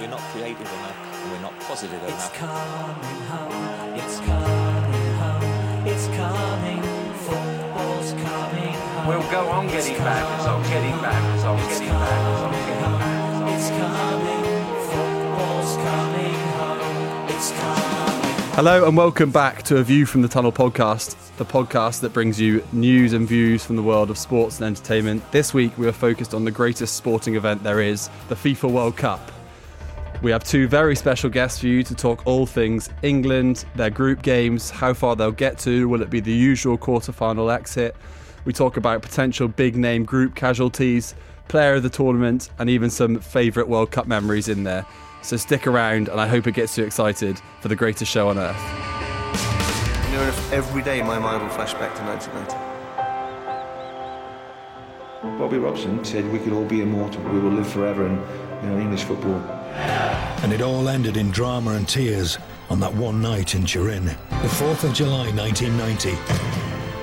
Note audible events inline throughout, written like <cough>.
we're not creative enough and we're not positive It's enough. coming home, it's coming home, it's coming, football's coming home. We'll go on It's getting bad coming results, getting bad home, results, it's getting bad results, coming getting home, bad results. It's coming, football's coming home, it's coming. Hello and welcome back to A View from the Tunnel podcast, the podcast that brings you news and views from the world of sports and entertainment. This week we are focused on the greatest sporting event there is, the FIFA World Cup. We have two very special guests for you to talk all things England, their group games, how far they'll get to, will it be the usual quarter-final exit? We talk about potential big name group casualties, player of the tournament, and even some favourite World Cup memories in there. So stick around, and I hope it gets you excited for the greatest show on earth. You know, every day my mind will flash back to 1990. Bobby Robson said we could all be immortal. We will live forever in you know, English football. And it all ended in drama and tears on that one night in Turin. The 4th of July 1990.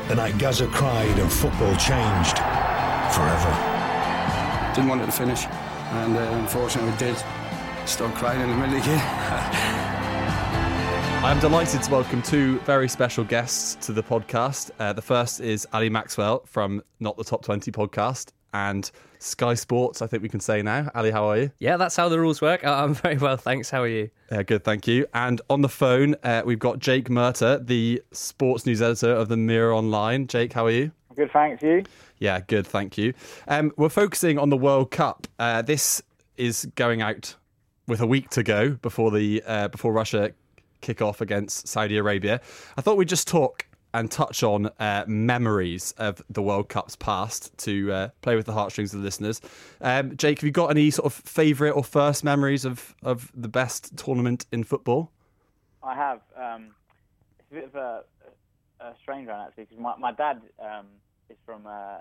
The night Gazza cried and football changed forever. didn't want it to finish, and uh, unfortunately we did. Start crying in the middle again. <laughs> I am delighted to welcome two very special guests to the podcast. Uh, the first is Ali Maxwell from Not the Top 20 podcast and Sky Sports, I think we can say now. Ali, how are you? Yeah, that's how the rules work. Uh, <laughs> I'm very well, thanks. How are you? Uh, good, thank you. And on the phone, uh, we've got Jake Murtagh, the sports news editor of the Mirror Online. Jake, how are you? Good, thanks. You? Yeah, good, thank you. Um, we're focusing on the World Cup. Uh, this is going out with a week to go before the uh, before Russia kick off against Saudi Arabia. I thought we'd just talk and touch on uh, memories of the World Cup's past to uh, play with the heartstrings of the listeners. Um, Jake, have you got any sort of favourite or first memories of, of the best tournament in football? I have. Um, it's a bit of a, a strange one actually, because my, my dad um, is from uh,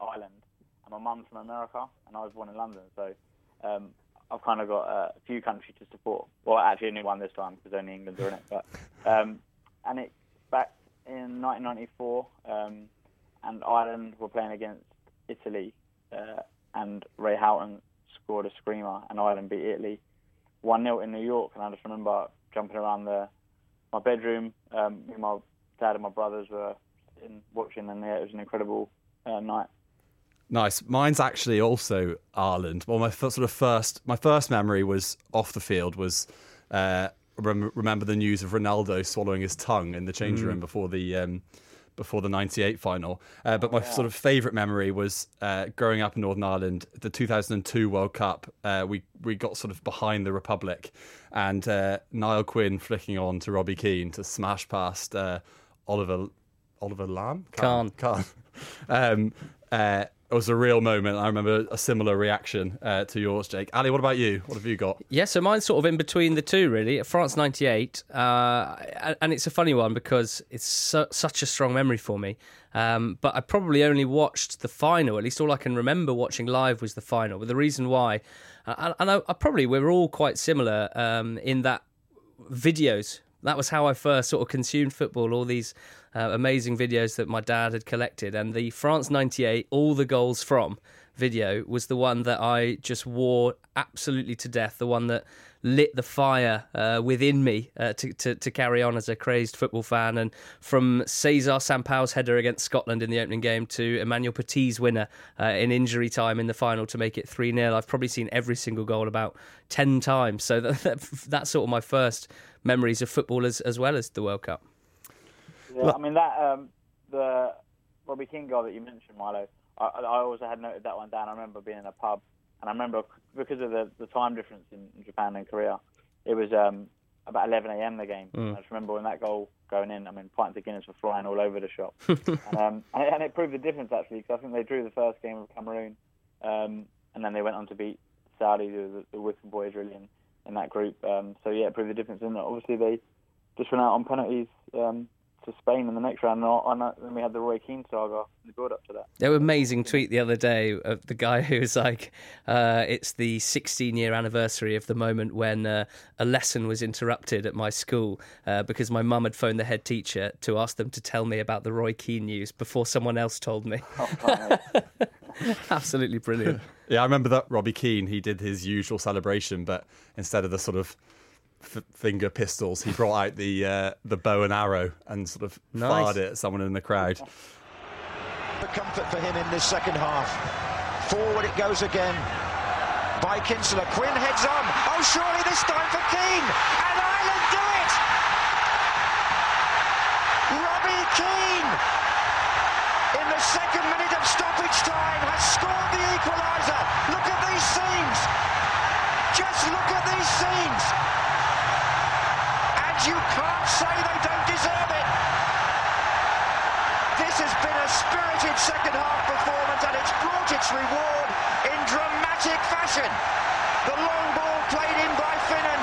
Ireland and my mum's from America, and I was born in London, so um, I've kind of got a few countries to support. Well, actually, only one this time because only England are in it. But um, and it back in 1994, um, and Ireland were playing against Italy, uh, and Ray Houghton scored a screamer, and Ireland beat Italy one 0 in New York, and I just remember jumping around the my bedroom. Um, my dad, and my brothers were in watching, and yeah, it was an incredible uh, night. Nice. Mine's actually also Ireland. Well, my sort of first, my first memory was off the field was uh, rem- remember the news of Ronaldo swallowing his tongue in the changing room before the um, before the '98 final. Uh, but my sort of favourite memory was uh, growing up in Northern Ireland, the 2002 World Cup. Uh, we we got sort of behind the Republic, and uh, Niall Quinn flicking on to Robbie Keane to smash past uh, Oliver Oliver Lamb Kahn. Kahn. um, uh, it was a real moment. I remember a similar reaction uh, to yours, Jake. Ali, what about you? What have you got? Yeah, so mine's sort of in between the two, really. France 98. Uh, and- it's a funny one because it's su- such a strong memory for me. Um, but I probably only watched the final. At least all I can remember watching live was the final. But the reason why, and, and I, I probably we're all quite similar um, in that videos. That was how I first sort of consumed football. All these uh, amazing videos that my dad had collected, and the France '98, all the goals from video was the one that I just wore absolutely to death. The one that lit the fire uh, within me uh, to, to to carry on as a crazed football fan. And from Cesar Sampaio's header against Scotland in the opening game to Emmanuel Petit's winner uh, in injury time in the final to make it three 0 I've probably seen every single goal about ten times. So <laughs> that, that, that's sort of my first memories of football as, as well as the World Cup. Yeah, I mean that um, the Robbie Keane goal that you mentioned, Milo. I, I also had noted that one down. I remember being in a pub, and I remember because of the, the time difference in Japan and Korea, it was um, about 11 a.m. the game. I just remember when that goal going in. I mean, pints of Guinness were flying all over the shop, <laughs> and, um, and, it, and it proved the difference actually because I think they drew the first game with Cameroon, um, and then they went on to beat Saudi, the, the Boys, really in, in that group. Um, so yeah, it proved the difference. And obviously they just went out on penalties. To Spain in the next round, and then we had the Roy Keane saga in the build up to that. There was an amazing tweet the other day of the guy who was like, uh, "It's the 16 year anniversary of the moment when uh, a lesson was interrupted at my school uh, because my mum had phoned the head teacher to ask them to tell me about the Roy Keane news before someone else told me." Oh, <laughs> Absolutely brilliant. <laughs> Yeah, I remember that Robbie Keane. He did his usual celebration, but instead of the sort of f- finger pistols, he brought out the uh, the bow and arrow and sort of Nice. fired it at someone in the crowd. The comfort for him in this second half. Forward it goes again. By Kinsella. Quinn heads on. Oh, surely this time for Keane. And Ireland do it! Robbie Keane, in the second minute of stoppage time, has scored the equaliser. Look at these scenes. Just look at these scenes. You can't say they don't deserve it. This has been a spirited second half performance and it's brought its reward in dramatic fashion. The long ball played in by Finnan.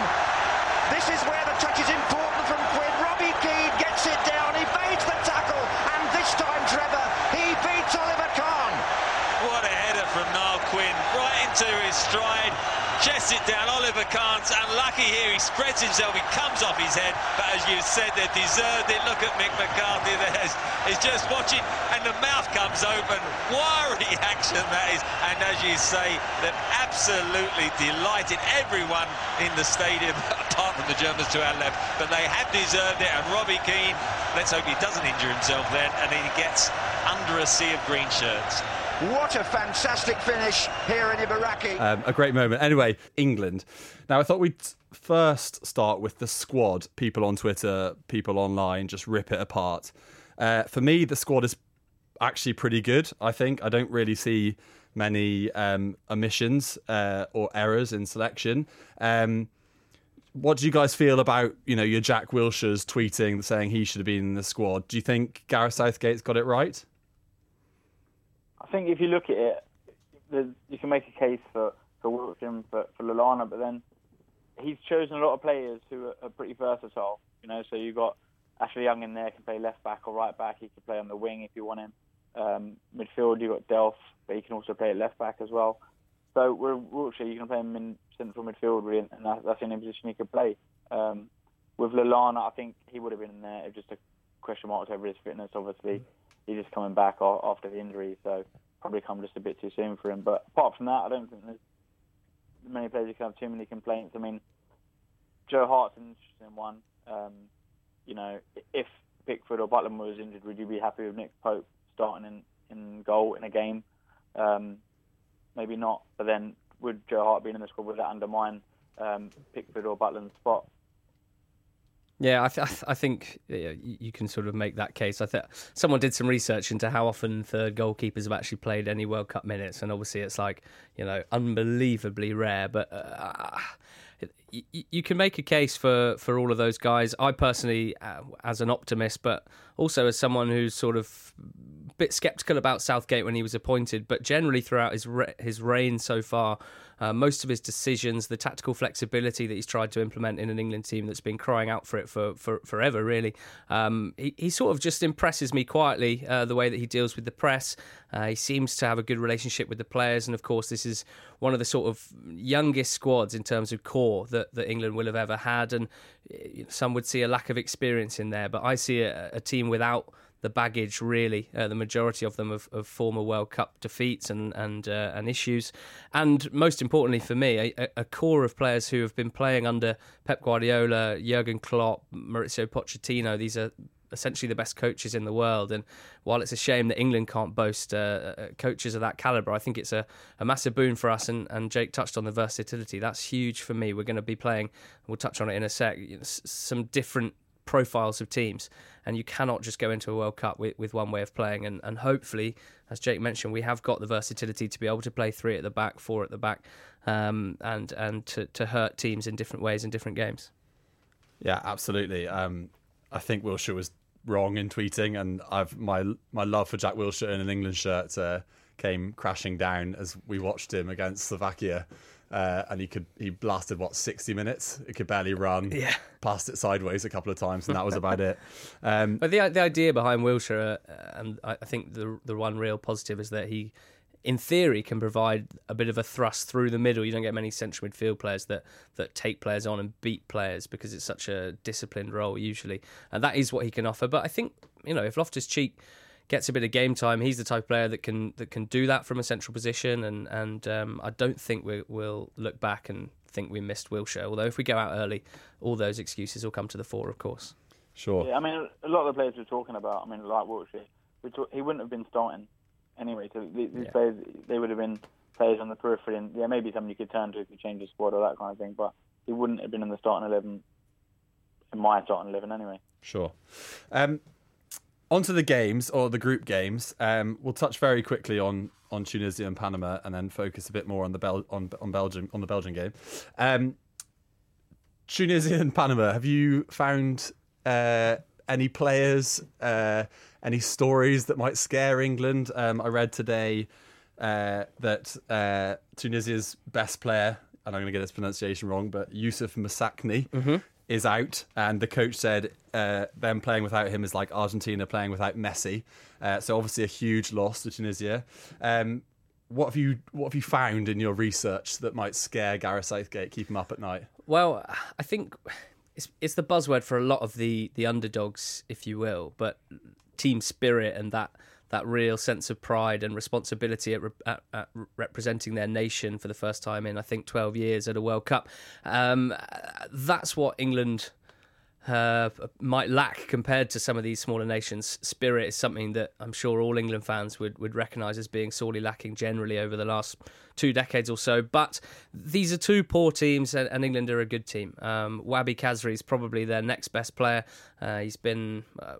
This is where the touch is important from Quinn. Robbie Keane gets it down, evades the tackle, and this time, Trevor, he beats Oliver Kahn. What a header from Niall Quinn, right into his stride, chests it down. Oliver Kahn's unlucky here. He spreads himself. He comes off his head. But as you said, they deserved it. Look at Mick McCarthy there. <laughs> He's just watching, and the mouth comes open. What reaction that is. And as you say, they've absolutely delighted everyone in the stadium, <laughs> apart from the Germans to our left. But they have deserved it. And Robbie Keane, let's hope he doesn't injure himself then, and he gets under a sea of green shirts. What a fantastic finish here in Ibaraki. Um, a great moment. Anyway, England. Now, I thought we'd first start with the squad. People on Twitter, people online, just rip it apart. Uh, for me, the squad is actually pretty good. I think I don't really see many um, omissions uh, or errors in selection. Um, what do you guys feel about you know your Jack Wilshere's tweeting saying he should have been in the squad? Do you think Gareth Southgate's got it right? I think if you look at it, you can make a case for for and for, for Lallana, but then he's chosen a lot of players who are, pretty versatile. You know, so you've got Ashley Young in there, can play left back or right back. He can play on the wing if you want him. Um, midfield, you've got Delph, but he can also play at left back as well. So with Wilshere, you can play him in central midfield, really, and that, that's the only position he could play. Um, with Lallana, I think he would have been in there. It's just a question mark over his fitness. Obviously, he's just coming back after the injury, so probably come just a bit too soon for him. But apart from that, I don't think there's many players who can have too many complaints. I mean, Joe Hart's an interesting one. Um, you know, if Pickford or Butland was injured, would you be happy with Nick Pope starting in, in goal in a game? Um, maybe not. But then, would Joe Hart being in the squad would that undermine um, Pickford or Butland's spot? Yeah, I, th- I think yeah, you can sort of make that case. I think someone did some research into how often third goalkeepers have actually played any World Cup minutes, and obviously it's like you know unbelievably rare. But uh, you, you can make a case for, for all of those guys. I personally, uh, as an optimist, but also as someone who's sort of a bit sceptical about Southgate when he was appointed, but generally throughout his re- his reign so far, uh, most of his decisions, the tactical flexibility that he's tried to implement in an England team that's been crying out for it for, for forever, really. Um, he, he sort of just impresses me quietly uh, the way that he deals with the press. Uh, he seems to have a good relationship with the players, and of course, this is one of the sort of youngest squads in terms of core that, that England will have ever had, and uh, some would see a lack of experience in there. But I see a, a team without the baggage, really. Uh, the majority of them of, of former World Cup defeats and and uh, and issues, and most importantly for me, a, a core of players who have been playing under Pep Guardiola, Jurgen Klopp, Mauricio Pochettino. These are essentially the best coaches in the world. And while it's a shame that England can't boast uh, uh, coaches of that caliber, I think it's a, a massive boon for us. And, and Jake touched on the versatility. That's huge for me. We're going to be playing, we'll touch on it in a sec, some different profiles of teams. And you cannot just go into a World Cup with, with one way of playing. And, and hopefully, as Jake mentioned, we have got the versatility to be able to play three at the back, four at the back, um, and, and to, to hurt teams in different ways in different games. Yeah, absolutely. Um, I think Wilshere was wrong in tweeting, and I've my my love for Jack Wilshere in an England shirt uh, came crashing down as we watched him against Slovakia. Uh, and he could he blasted what sixty minutes. He could barely run. Yeah, passed it sideways a couple of times, and that was about it. <laughs> Um, but the the idea behind Wilshere, uh, and I I think the the one real positive is that he in theory can provide a bit of a thrust through the middle. You don't get many central midfield players that that take players on and beat players because it's such a disciplined role usually, and that is what he can offer. But I think you know if Loftus Cheek gets a bit of game time. He's the type of player that can that can do that from a central position, and and um, I don't think we, will look back and think we missed Wilshere. Although if we go out early, all those excuses will come to the fore, of course. Sure. Yeah, I mean, a lot of the players we're talking about, I mean, like Wilshere, talk, he wouldn't have been starting anyway. So these yeah. players, they would have been players on the periphery, and yeah, maybe something you could turn to if you change the squad or that kind of thing. But he wouldn't have been in the starting eleven, in my starting eleven anyway. Sure. Um, onto the games or the group games. Um, we'll touch very quickly on on Tunisia and Panama, and then focus a bit more on the Bel- on on Belgium on the Belgian game. Um, Tunisia and Panama. Have you found uh, any players, uh, any stories that might scare England? Um, I read today uh, that uh, Tunisia's best player, and I'm going to get his pronunciation wrong, but Youssef Msakni. Mm-hmm is out, and the coach said uh, them playing without him is like Argentina playing without Messi. Uh, so obviously a huge loss to Tunisia. Um, what have you what have you found in your research that might scare Gareth Southgate, keep him up at night? Well, I think it's it's the buzzword for a lot of the the underdogs, if you will, but team spirit and that that real sense of pride and responsibility at, at, at, representing their nation for the first time in I think 12 years at a World Cup. Um, that's what England uh, might lack compared to some of these smaller nations. Spirit is something that I'm sure all England fans would, would recognise as being sorely lacking generally over the last two decades or so. But these are two poor teams, and, and England are a good team. Um, Wahbi Khazri is probably their next best player. Uh, he's been uh,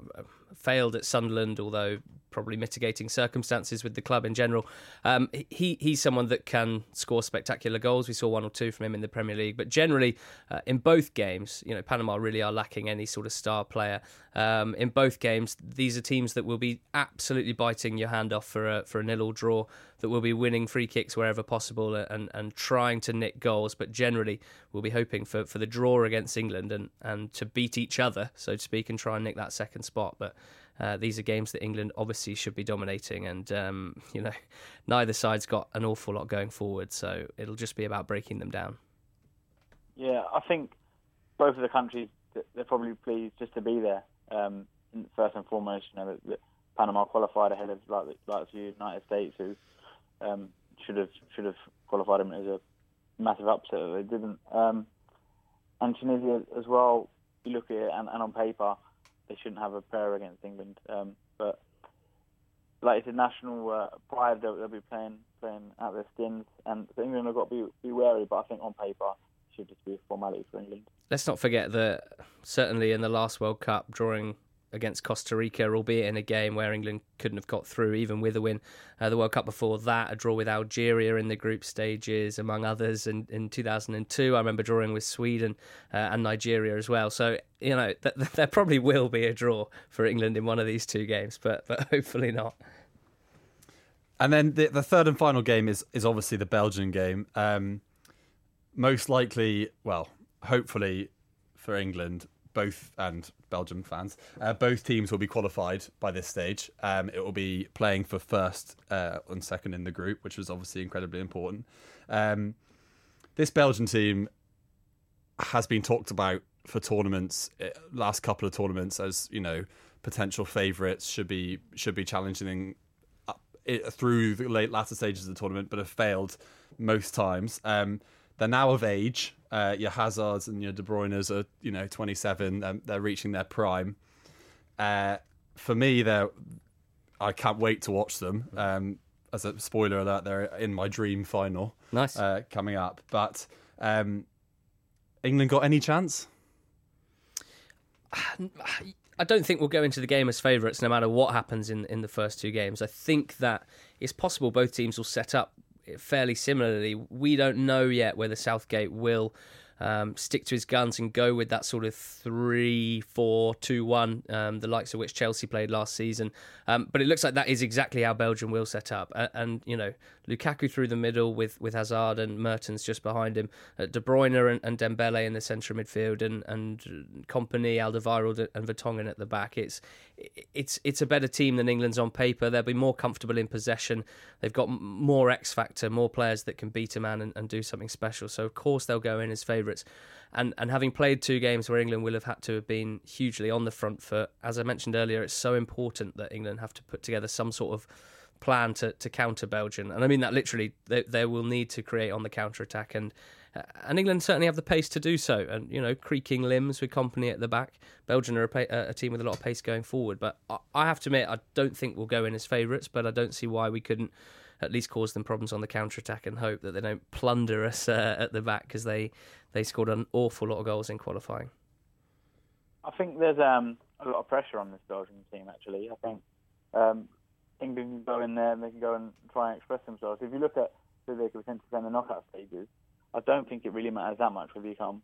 failed at Sunderland, although probably mitigating circumstances with the club in general. Um, he he's someone that can score spectacular goals. We saw one or two from him in the Premier League, but generally uh, in both games, you know, Panama really are lacking any sort of star player. Um, in both games, these are teams that will be absolutely biting your hand off for a for a nil or draw. That will be winning free kicks wherever possible and, and trying to nick goals, but generally we'll be hoping for, for the draw against England and, and to beat each other, so to speak, and try and nick that second spot. But uh, these are games that England obviously should be dominating, and um, <laughs> you know, neither side's got an awful lot going forward, so it'll just be about breaking them down. Yeah, I think both of the countries they're probably pleased just to be there. Um, first and foremost, you know, that, Panama qualified ahead of like like the United States, who um, should have should have qualified them as a massive upset that they didn't. Um, and Tunisia as well. You look at it, and, and on paper, they shouldn't have a prayer against England. Um, but like it's a national uh, pride, they'll, they'll, be playing playing out their skins, and England have got to be, be wary. But I think on paper, it should just be a formality for England. Let's not forget that certainly in the last World Cup, drawing against Costa Rica, albeit in a game where England couldn't have got through, even with a win. Uh, the World Cup before that, a draw with Algeria in the group stages, among others. And in 2002, I remember drawing with Sweden uh, and Nigeria as well. So, you know, th- th- there probably will be a draw for England in one of these two games, but, but <laughs> hopefully not. And then the, the third and final game is, is obviously the Belgian game. Um, most likely, well, hopefully for England, both and Belgium fans, uh, both teams will be qualified by this stage. Um, it will be playing for first uh, and second in the group, which was obviously incredibly important. Um, this Belgian team has been talked about for tournaments, uh, last couple of tournaments, as you know, potential favourites should be should be challenging through the late latter stages of the tournament, but have failed most times. Um, they're now of age. Uh, your Hazards and your De Bruyne's are you know 27. Um, they're reaching their prime. Uh, for me, they're I can't wait to watch them. Um, as a spoiler alert, they're in my dream final. Nice uh, coming up. But um, England got any chance? I don't think we'll go into the game as favourites no matter what happens in, in the first two games. I think that it's possible both teams will set up fairly similarly. We don't know yet whether Southgate will um, stick to his guns and go with that sort of three, four, two, one, um, the likes of which Chelsea played last season. Um, but it looks like that is exactly how Belgium will set up. And, and, you know, Lukaku through the middle with, with Hazard and Mertens just behind him, uh, De Bruyne and, and Dembele in the centre midfield, and and Kompany, Alderweireld, and Vertonghen at the back. It's it's it's a better team than England's on paper. They'll be more comfortable in possession. They've got more X factor, more players that can beat a man and, and do something special. So of course they'll go in as favourites favourites. And and having played two games where England will have had to have been hugely on the front foot, as I mentioned earlier, it's so important that England have to put together some sort of plan to, to counter Belgium. And I mean that literally, they, they will need to create on the counter attack. And uh, and England certainly have the pace to do so. And, you know, creaking limbs with Kompany at the back. Belgium are a, pa- a team with a lot of pace going forward. But I, I have to admit, I don't think we'll go in as favourites, but I don't see why we couldn't at least cause them problems on the counter attack and hope that they don't plunder us uh, at the back because they, they scored an awful lot of goals in qualifying. I think there's um, a lot of pressure on this Belgian team, actually. I think um, England can go in there and they can go and try and express themselves. If you look at who they could potentially play in the knockout stages, I don't think it really matters that much whether you come,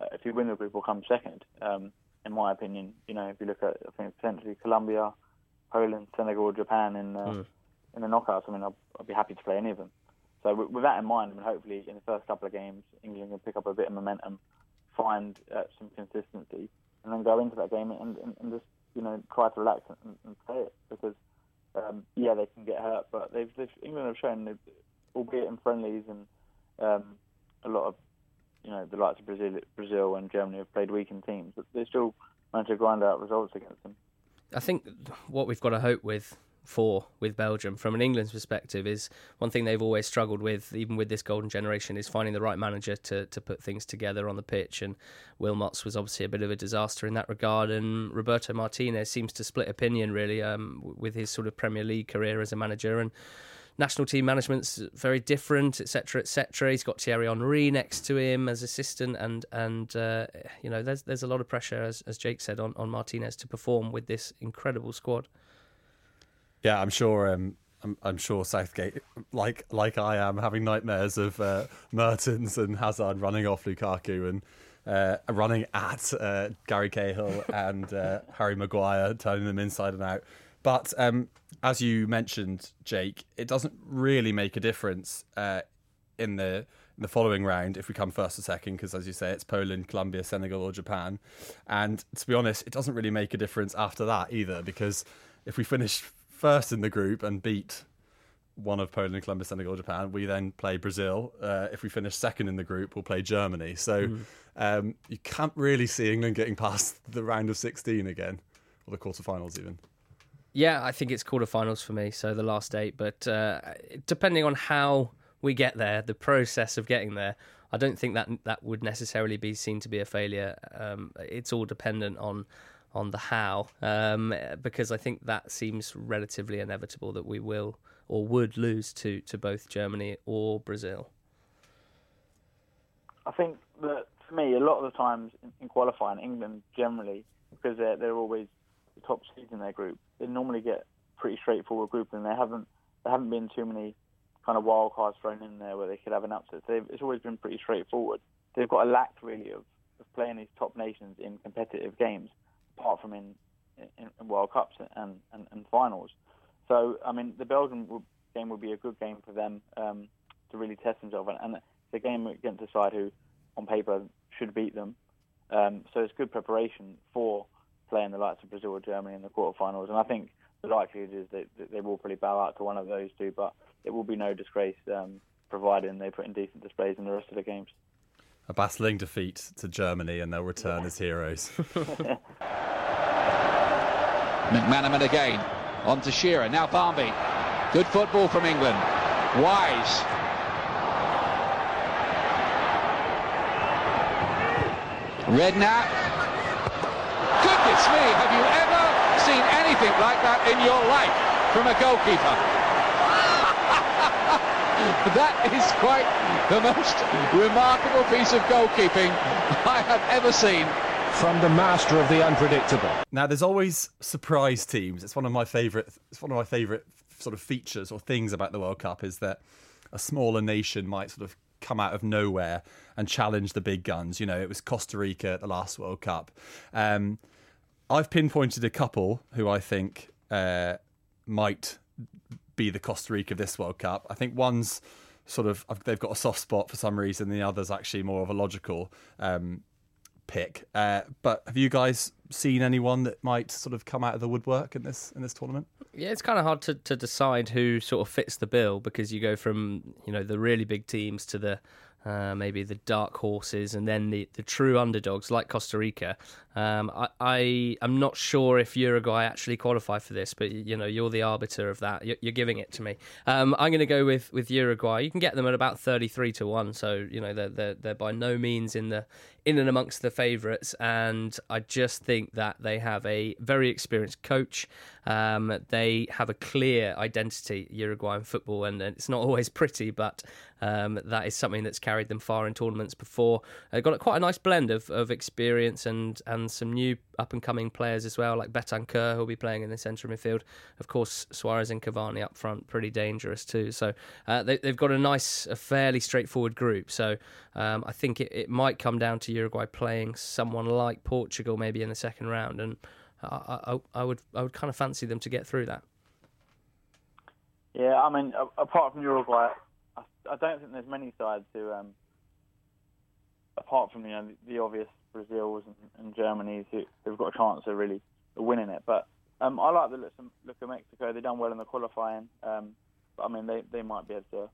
uh, if you win the group or come second. Um, in my opinion, you know, if you look at, I think potentially Colombia, Poland, Senegal, Japan in uh, mm. In the knockouts. I mean, I'll, I'll, be happy to play any of them. So with, with, that in mind, I mean, hopefully in the first couple of games, England can pick up a bit of momentum, find uh, some consistency, and then go into that game and, and, and just you know try to relax and, and play it because um, yeah, they can get hurt, but they've, they've England have shown, albeit in friendlies and um, a lot of you know the likes of Brazil, Brazil and Germany have played weakened teams, but they still managed to grind out results against them. I think what we've got to hope with for with Belgium from an England's perspective is one thing they've always struggled with, even with this golden generation, is finding the right manager to to put things together on the pitch. And Wilmots was obviously a bit of a disaster in that regard. And Roberto Martinez seems to split opinion really um, with his sort of Premier League career as a manager and. National team management's very different, etc., etc. He's got Thierry Henry next to him as assistant, and and uh, you know there's there's a lot of pressure, as as Jake said, on, on Martinez to perform with this incredible squad. Yeah, I'm sure. Um, I'm, I'm, sure Southgate, like like I am, having nightmares of uh, Mertens and Hazard running off Lukaku and uh, running at uh, Gary Cahill <laughs> and uh, Harry Maguire, turning them inside and out. But um, as you mentioned, Jake, it doesn't really make a difference uh, in the in the following round if we come first or second, because as you say, it's Poland, Colombia, Senegal, or Japan. And to be honest, it doesn't really make a difference after that either, because if we finish first in the group and beat one of Poland, Colombia, Senegal, Japan. We then play Brazil. Uh, if we finish second in the group, we'll play Germany. So mm. um, you can't really see England getting past <laughs> the round of 16 again, or the quarterfinals even. Yeah, I think it's quarterfinals for me, so the last eight. But uh, depending on how we get there, the process of getting there, I don't think that that would necessarily be seen to be a failure. Um, it's all dependent on on the how, um, because I think that seems relatively inevitable that we will or would lose to, to both Germany or Brazil. I think that for me, a lot of the times in, in qualifying, England generally, because they're, they're always the top seeds in their group, they normally get pretty straightforward group, and they haven't there haven't been too many kind of wild cards thrown in there where they could have an upset. It's always been pretty straightforward. They've got a lack really of, of playing these top nations in competitive games apart from in, in, in World Cups and, and, and, finals. So, I mean, the Belgian game would be a good game for them um, to really test themselves. And, the game against the side who, on paper, should beat them. Um, so it's good preparation for playing the likes of Brazil or Germany in the quarterfinals. And I think the likelihood is that, that they will probably bow out to one of those two, but it will be no disgrace um, providing they put in decent displays in the rest of the games. A battling defeat to Germany, and they'll return as heroes. <laughs> <laughs> McManaman again. On to Shearer. Now Barmby. Good football from England. Wise. Redknapp. Goodness me, have you ever seen anything like that in your life from a goalkeeper? <laughs> that is quite the most remarkable piece of goalkeeping <laughs> I have ever seen from the master of the unpredictable. Now, there's always surprise teams. It's one of my favourite. It's one of my favourite sort of features or things about the World Cup is that a smaller nation might sort of come out of nowhere and challenge the big guns. You know, it was Costa Rica at the last World Cup. Um, I've pinpointed a couple who I think uh, might be the Costa Rica of this World Cup. I think one's sort of they've got a soft spot for some reason. The other's actually more of a logical um, pick. Uh, but have you guys seen anyone that might sort of come out of the woodwork in this in this tournament? Yeah, it's kind of hard to, to decide who sort of fits the bill because you go from you know the really big teams to the uh, maybe the dark horses, and then the, the true underdogs like Costa Rica. Um, I, I am not sure if Uruguay actually qualify for this, but you know you're the arbiter of that. You're, you're giving it to me. Um, I'm going to go with, with Uruguay. You can get them at about 33 to one, so you know they're, they're they're by no means in the in and amongst the favourites, and I just think that they have a very experienced coach. Um, they have a clear identity, Uruguayan football, and, and it's not always pretty, but um, that is something that's carried them far in tournaments before. They've got quite a nice blend of, of experience and, and some new up and coming players as well, like Bentancur, who'll be playing in the centre midfield. Of course, Suarez and Cavani up front, pretty dangerous too. So uh, they, have got a nice, a fairly straightforward group. So um, I think it, it might come down to Uruguay playing someone like Portugal maybe in the second round, and I, I, I would I would kind of fancy them to get through that. Yeah, I mean, apart from Uruguay, I, I don't think there's many sides who, um, apart from you know the obvious Brazils and, and Germany's who, who've got a chance of really winning it. But um, I like the look, look of Mexico. They've done well in the qualifying. Um, but I mean, they they might be able to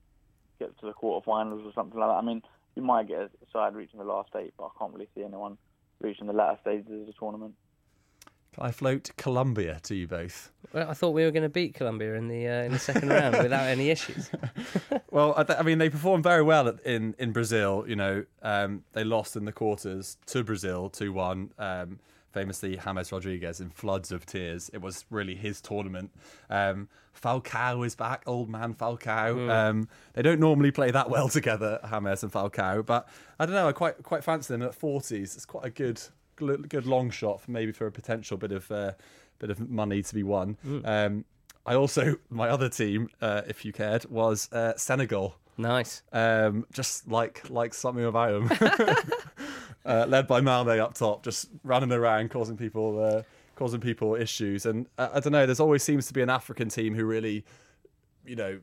get to the quarterfinals or something like that. I mean, you might get a side reaching the last eight, but I can't really see anyone reaching the latter stages of the tournament. I float Colombia to you both? Well, I thought we were going to beat Colombia in the uh, in the second round without any issues. <laughs> well, I, th- I, mean, they performed very well in in Brazil. You know, um, they lost in the quarters to Brazil two one. Um, famously, James Rodriguez in floods of tears. It was really his tournament. Um, Falcao is back, old man Falcao. Mm. Um, they don't normally play that well together, James and Falcao, but I don't know. I quite quite fancy them at forties. It's quite a good good long shot for maybe for a potential bit of uh, bit of money to be won. Mm. Um, I also <laughs> my other team, uh, if you cared, was uh, Senegal. Nice. Um, just like like something about them. <laughs> uh, led by Malme up top, just running around causing people uh, causing people issues. And uh, I don't know. There's always seems to be an African team who really, you know,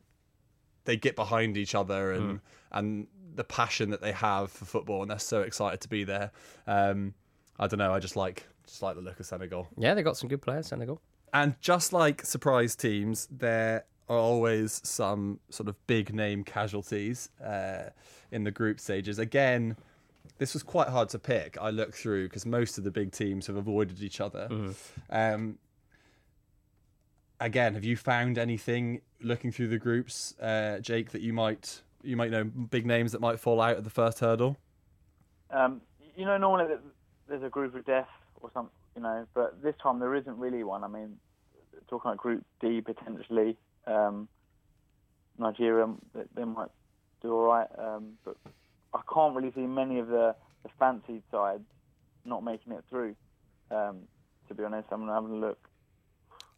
they get behind each other and mm. and the passion that they have for football, and they're so excited to be there. Um, I don't know. I just like just like the look of Senegal. Yeah, they got some good players, Senegal. And just like surprise teams, there are always some sort of big name casualties uh, in the group stages. Again, this was quite hard to pick. I looked through because most of the big teams have avoided each other. Mm. Um, again, have you found anything looking through the groups, uh, Jake, that you might you might know big names that might fall out at the first hurdle? Um, you know, normally there's a group of death or something, you know, but this time there isn't really one. I mean, talking about Group D potentially, um, Nigeria they, they, might do all right, um, but I can't really see many of the, the fancied sides not making it through. Um, to be honest, I'm having a look.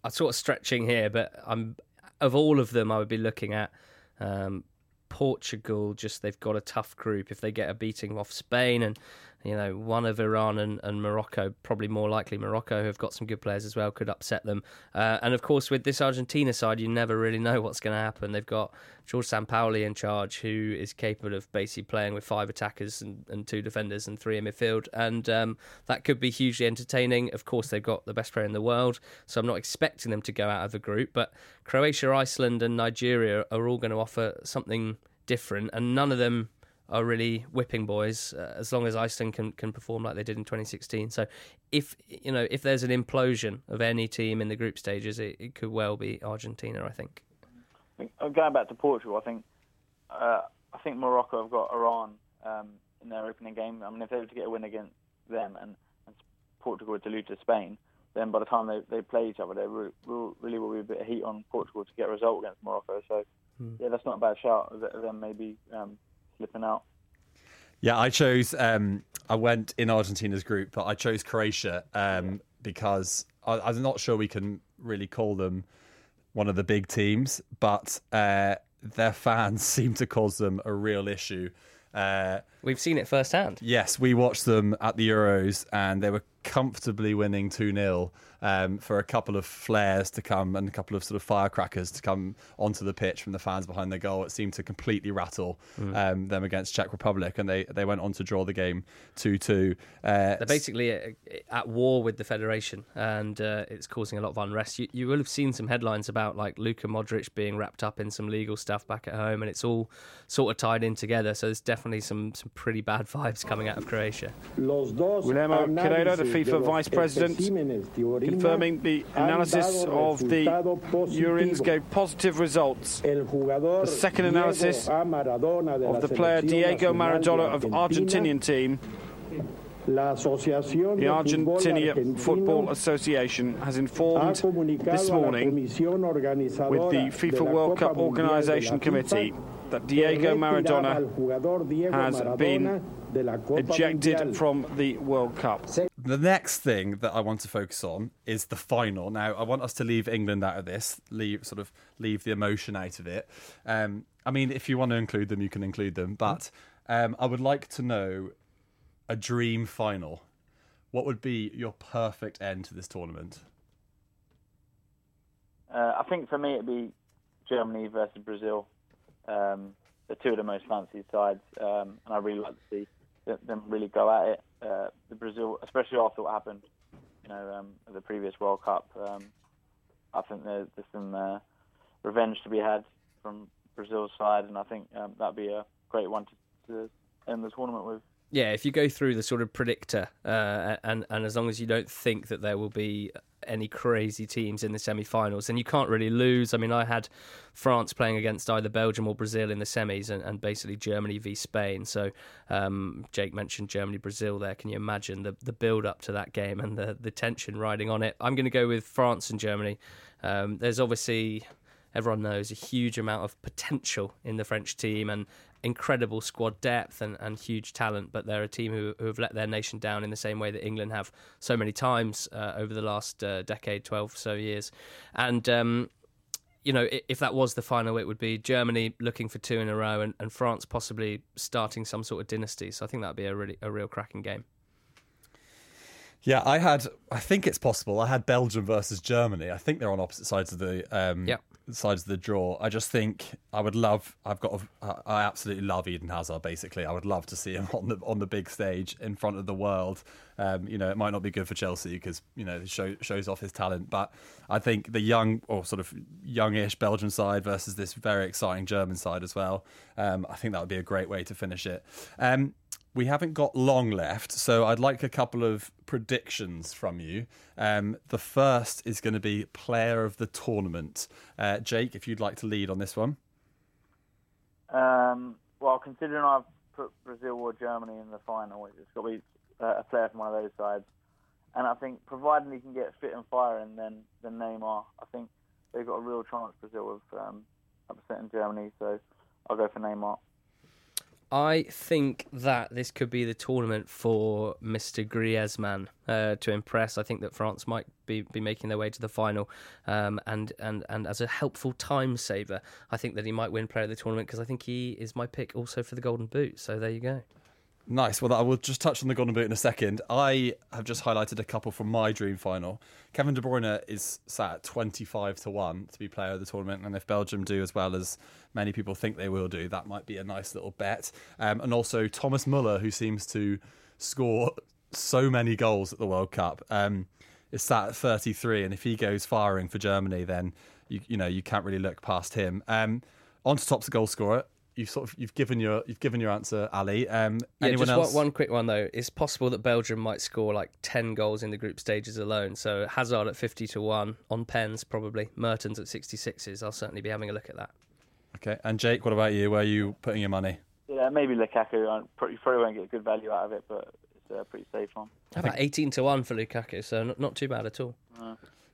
I'm sort of stretching here, but I'm of all of them, I would be looking at um, Portugal. Just they've got a tough group. If they get a beating off Spain and you know, one of Iran and, and Morocco, probably more likely Morocco, who have got some good players as well, could upset them. Uh, and of course, with this Argentina side, you never really know what's going to happen. They've got George Sampaoli in charge, who is capable of basically playing with five attackers and, and two defenders and three in midfield. And um, that could be hugely entertaining. Of course, they've got the best player in the world, so I'm not expecting them to go out of the group. But Croatia, Iceland, and Nigeria are all going to offer something different, and none of them are really whipping boys uh, as long as Iceland can, can perform like they did in 2016. So if you know if there's an implosion of any team in the group stages, it, it could well be Argentina. I think. Uh, going back to Portugal, I think uh, I think Morocco have got Iran um, in their opening game. I mean, if they were to get a win against them and, and Portugal were to lose to Spain, then by the time they, they play each other, there really, really will be a bit of heat on Portugal to get a result against Morocco. So, hmm. yeah, that's not a bad shout them maybe um, slipping out. Yeah, I chose. Um, I went in Argentina's group, but I chose Croatia um, because I, I'm not sure we can really call them one of the big teams, but uh, their fans <laughs> seem to cause them a real issue. Uh, We've seen it firsthand. Yes, we watched them at the Euros, and they were comfortably winning 2 0 um, for a couple of flares to come and a couple of sort of firecrackers to come onto the pitch from the fans behind the goal. It seemed to completely rattle Mm. um, them against Czech Republic, and they, they went on to draw the game 2 2. Uh, They're basically at, at war with the federation, and uh, it's causing a lot of unrest. You, you will have seen some headlines about like Luka Modric being wrapped up in some legal stuff back at home, and it's all sort of tied in together. So there's definitely some some pretty bad vibes coming out of Croatia. Guillermo Queredo, the FIFA Vice President, confirming the analysis of the urines gave positive results. The second analysis of the player Diego Maradona of Argentinian team. The Argentina Football Association has informed this morning with the FIFA World Cup Organisation Committee that Diego Maradona has been ejected from the World Cup. The next thing that I want to focus on is the final. Now, I want us to leave England out of this, leave sort of leave the emotion out of it. Um, I mean, if you want to include them, you can include them, but um, I would like to know a dream final. What would be your perfect end to this tournament? Uh, I think for me it'd be Germany versus Brazil. Um, the two of the most fancied sides, um, and I really like to see them- really go at it. Uh, the Brazil, especially after what happened, you know, um, at the previous World Cup. Um, I think there's, there's some uh, revenge to be had from Brazil's side, and I think um, that'd be a great one to, to end the tournament with. Yeah, if you go through the sort of predictor, uh, and and as long as you don't think that there will be any crazy teams in the semi-finals, then you can't really lose. I mean, I had France playing against either Belgium or Brazil in the semis, and, and basically Germany v Spain. So um, Jake mentioned Germany Brazil there. Can you imagine the the build up to that game and the the tension riding on it? I'm going to go with France and Germany. Um, there's obviously everyone knows a huge amount of potential in the French team and incredible squad depth and, and huge talent, but they're a team who, who have let their nation down in the same way that England have so many times uh, over the last uh, decade, 12 so years. And, um, you know, if that was the final, it would be Germany looking for two in a row and, and France possibly starting some sort of dynasty. So I think that'd be a really a real cracking game. Yeah, I had. I think it's possible. I had Belgium versus Germany. I think they're on opposite sides of the um, Yep. Sides of the draw. I just think I would love. I've got. A, I absolutely love Eden Hazard. Basically, I would love to see him <laughs> on the on the big stage in front of the world. Um, you know, it might not be good for Chelsea because you know it show, shows off his talent, but I think the young or sort of youngish Belgian side versus this very exciting German side as well. Um, I think that would be a great way to finish it. Um, we haven't got long left, so I'd like a couple of predictions from you. Um, the first is going to be player of the tournament. Uh, Jake, if you'd like to lead on this one. Um, well, considering I've put Brazil or Germany in the final, it's got to be uh, a player from one of those sides. And I think, providing he can get fit and firing, then then Neymar, I think they've got a real chance Brazil of um, upsetting Germany. So I'll go for Neymar. I think that this could be the tournament for Mr. Griezmann uh, to impress. I think that France might be, be making their way to the final, um, and, and and as a helpful time saver, I think that he might win Player of the Tournament because I think he is my pick also for the Golden Boot. So there you go. Nice. Well, I will just touch on the Golden Boot in a second. I have just highlighted a couple from my dream final. Kevin De Bruyne is sat at 25 to 1 to be player of the tournament. And if Belgium do as well as many people think they will do, that might be a nice little bet. Um, and also Thomas Muller, who seems to score so many goals at the World Cup, um, is sat at 33. And if he goes firing for Germany, then you, you know you can't really look past him. Um, on to top goal scorer. You've sort of you've given your you've given your answer, Ali. Um, Yeah, anyone just else? One, one quick one though. It's possible that Belgium might score like ten goals in the group stages alone. So Hazard at fifty to one on pens probably. Mertens at sixty sixes. I'll certainly be having a look at that. Okay, and Jake, what about you? Where are you putting your money? Yeah, maybe Lukaku. I probably, probably won't get good value out of it, but it's a pretty safe one. How about eighteen to one for Lukaku? So not, not too bad at all.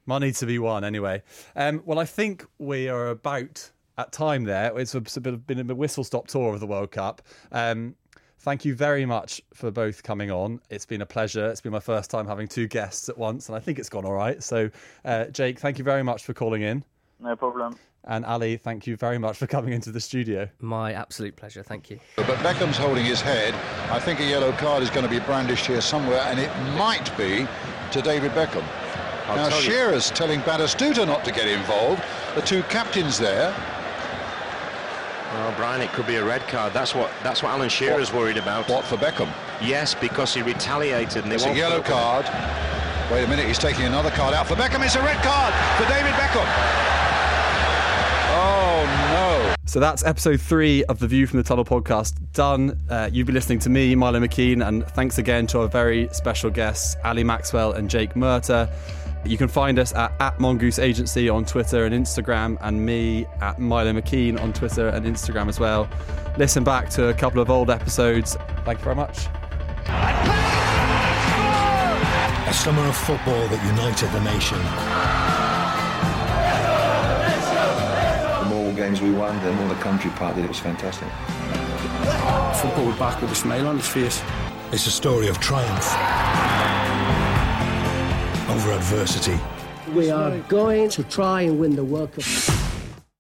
Money to be won, anyway. Um, well, I think we are about at time there. It's, a, it's a bit of, been a whistle stop tour of the World Cup. Um, thank you very much for both coming on. It's been a pleasure. It's been my first time having two guests at once, and I think it's gone all right. So, uh, Jake, thank you very much for calling in. No problem. And Ali, thank you very much for coming into the studio. My absolute pleasure. Thank you. But Beckham's holding his head. I think a yellow card is going to be brandished here somewhere, and it might be to David Beckham. I'll now, tell you. Shearer's telling Batistuta not to get involved. The two captains there. Well, Brian, it could be a red card. That's what that's what Alan Shearer's worried about. What for Beckham? Yes, because he retaliated and they It's a yellow put it. card. Wait a minute, he's taking another card out for Beckham. It's a red card for David Beckham. Oh no. So that's episode three of the View from the Tunnel podcast done. Uh, you've been listening to me, Milo McKean, and thanks again to our very special guests, Ali Maxwell and Jake Murtagh. You can find us at, at Mongoose Agency on Twitter and Instagram, and me at Milo McKean on Twitter and Instagram as well. Listen back to a couple of old episodes. Thank you very much. A summer of football that united the nation. The more games we won, the more the country part did. It was fantastic. Football was back with a smile on his face. It's a story of triumph over adversity. We are going to try and win the World Cup.